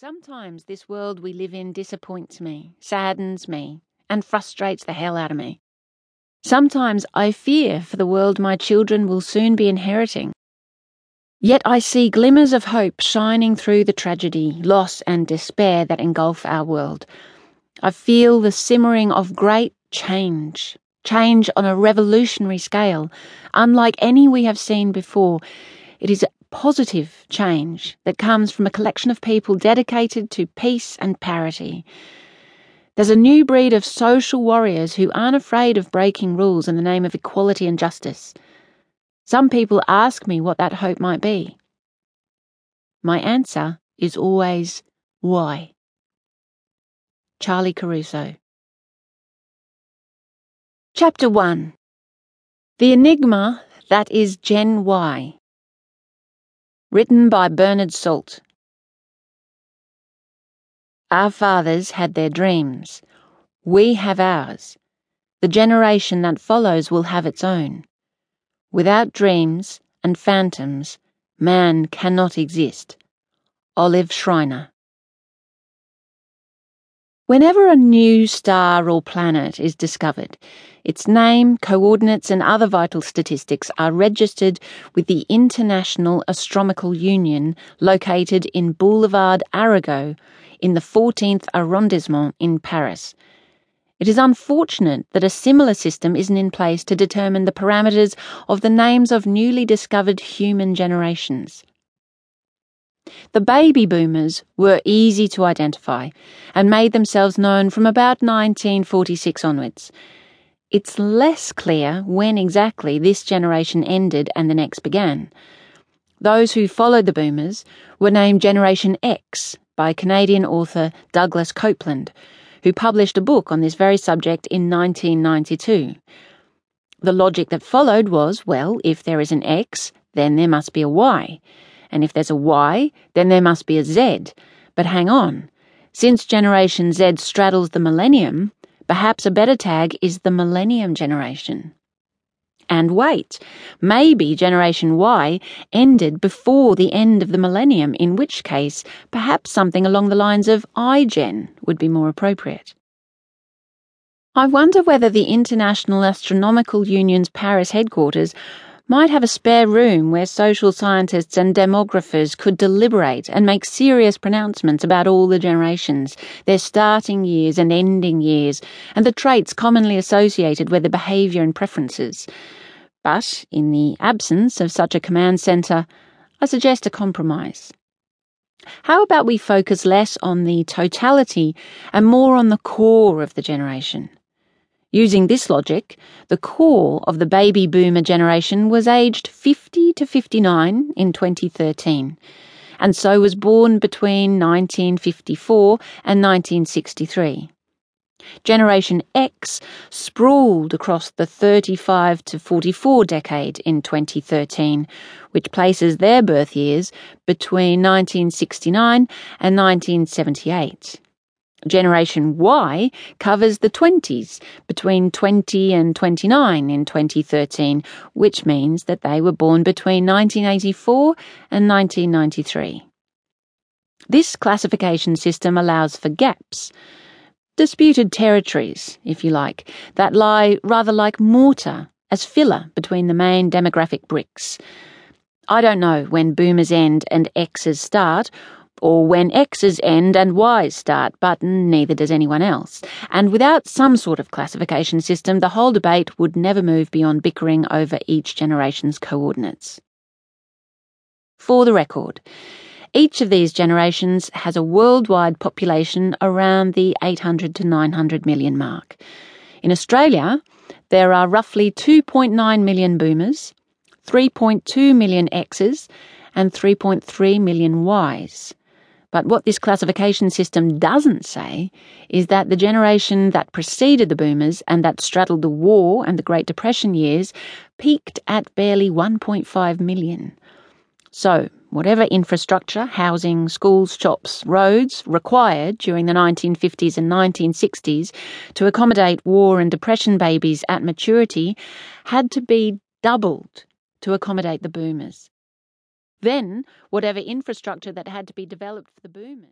Sometimes this world we live in disappoints me, saddens me, and frustrates the hell out of me. Sometimes I fear for the world my children will soon be inheriting. Yet I see glimmers of hope shining through the tragedy, loss, and despair that engulf our world. I feel the simmering of great change, change on a revolutionary scale, unlike any we have seen before. It is positive change that comes from a collection of people dedicated to peace and parity. There's a new breed of social warriors who aren't afraid of breaking rules in the name of equality and justice. Some people ask me what that hope might be. My answer is always Y. Charlie Caruso. Chapter 1 The Enigma That is Gen Y. Written by Bernard Salt. Our fathers had their dreams. We have ours. The generation that follows will have its own. Without dreams and phantoms, man cannot exist. Olive Schreiner. Whenever a new star or planet is discovered, its name, coordinates, and other vital statistics are registered with the International Astronomical Union located in Boulevard Arago in the 14th arrondissement in Paris. It is unfortunate that a similar system isn't in place to determine the parameters of the names of newly discovered human generations. The baby boomers were easy to identify and made themselves known from about 1946 onwards. It's less clear when exactly this generation ended and the next began. Those who followed the boomers were named Generation X by Canadian author Douglas Coupland, who published a book on this very subject in 1992. The logic that followed was well, if there is an X, then there must be a Y and if there's a Y, then there must be a Z. But hang on. Since Generation Z straddles the millennium, perhaps a better tag is the Millennium Generation. And wait, maybe Generation Y ended before the end of the millennium, in which case perhaps something along the lines of iGen would be more appropriate. I wonder whether the International Astronomical Union's Paris headquarters might have a spare room where social scientists and demographers could deliberate and make serious pronouncements about all the generations, their starting years and ending years, and the traits commonly associated with their behaviour and preferences. But, in the absence of such a command centre, I suggest a compromise. How about we focus less on the totality and more on the core of the generation? Using this logic, the core of the baby boomer generation was aged 50 to 59 in 2013, and so was born between 1954 and 1963. Generation X sprawled across the 35 to 44 decade in 2013, which places their birth years between 1969 and 1978. Generation Y covers the 20s, between 20 and 29 in 2013, which means that they were born between 1984 and 1993. This classification system allows for gaps, disputed territories, if you like, that lie rather like mortar as filler between the main demographic bricks. I don't know when boomers end and X's start, or when X's end and Y's start, but neither does anyone else. And without some sort of classification system, the whole debate would never move beyond bickering over each generation's coordinates. For the record, each of these generations has a worldwide population around the 800 to 900 million mark. In Australia, there are roughly 2.9 million boomers, 3.2 million X's, and 3.3 million Ys. But what this classification system doesn't say is that the generation that preceded the boomers and that straddled the war and the Great Depression years peaked at barely 1.5 million. So, whatever infrastructure, housing, schools, shops, roads required during the 1950s and 1960s to accommodate war and depression babies at maturity had to be doubled to accommodate the boomers. Then, whatever infrastructure that had to be developed for the boomers.